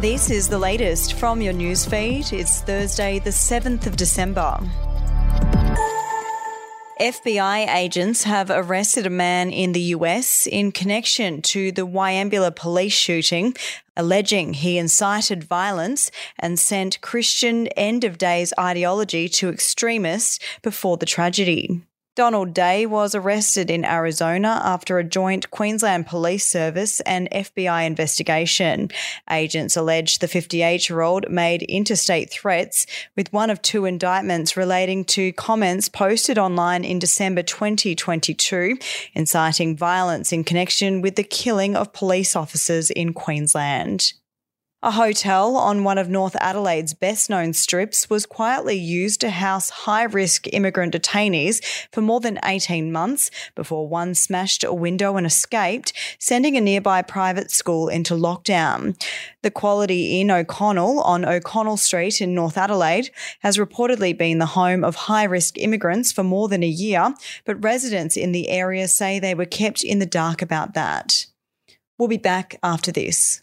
This is the latest from your newsfeed. It's Thursday, the 7th of December. FBI agents have arrested a man in the US in connection to the Wieambilla police shooting, alleging he incited violence and sent Christian end of days ideology to extremists before the tragedy. Donald Day was arrested in Arizona after a joint Queensland Police Service and FBI investigation. Agents allege the 58 year old made interstate threats, with one of two indictments relating to comments posted online in December 2022, inciting violence in connection with the killing of police officers in Queensland. A hotel on one of North Adelaide's best known strips was quietly used to house high risk immigrant detainees for more than 18 months before one smashed a window and escaped, sending a nearby private school into lockdown. The Quality Inn O'Connell on O'Connell Street in North Adelaide has reportedly been the home of high risk immigrants for more than a year, but residents in the area say they were kept in the dark about that. We'll be back after this.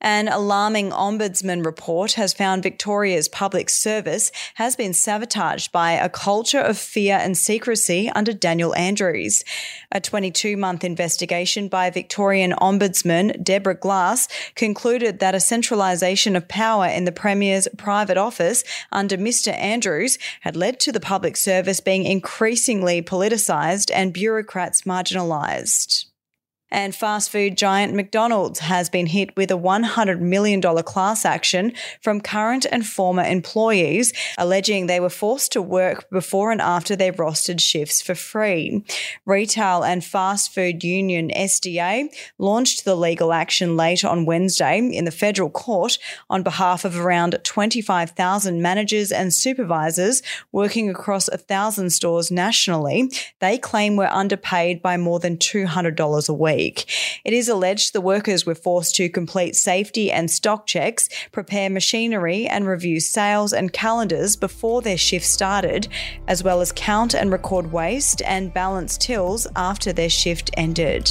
An alarming ombudsman report has found Victoria's public service has been sabotaged by a culture of fear and secrecy under Daniel Andrews. A 22 month investigation by Victorian Ombudsman Deborah Glass concluded that a centralisation of power in the Premier's private office under Mr Andrews had led to the public service being increasingly politicised and bureaucrats marginalised. And fast food giant McDonald's has been hit with a $100 million class action from current and former employees, alleging they were forced to work before and after their rostered shifts for free. Retail and Fast Food Union SDA launched the legal action late on Wednesday in the federal court on behalf of around 25,000 managers and supervisors working across 1,000 stores nationally. They claim were underpaid by more than $200 a week. It is alleged the workers were forced to complete safety and stock checks, prepare machinery, and review sales and calendars before their shift started, as well as count and record waste and balance tills after their shift ended.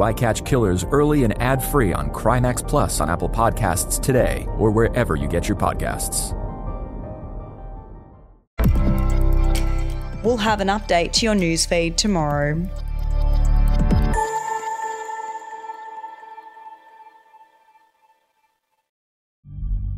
I Catch Killers early and ad free on Crimex Plus on Apple Podcasts today or wherever you get your podcasts. We'll have an update to your newsfeed tomorrow.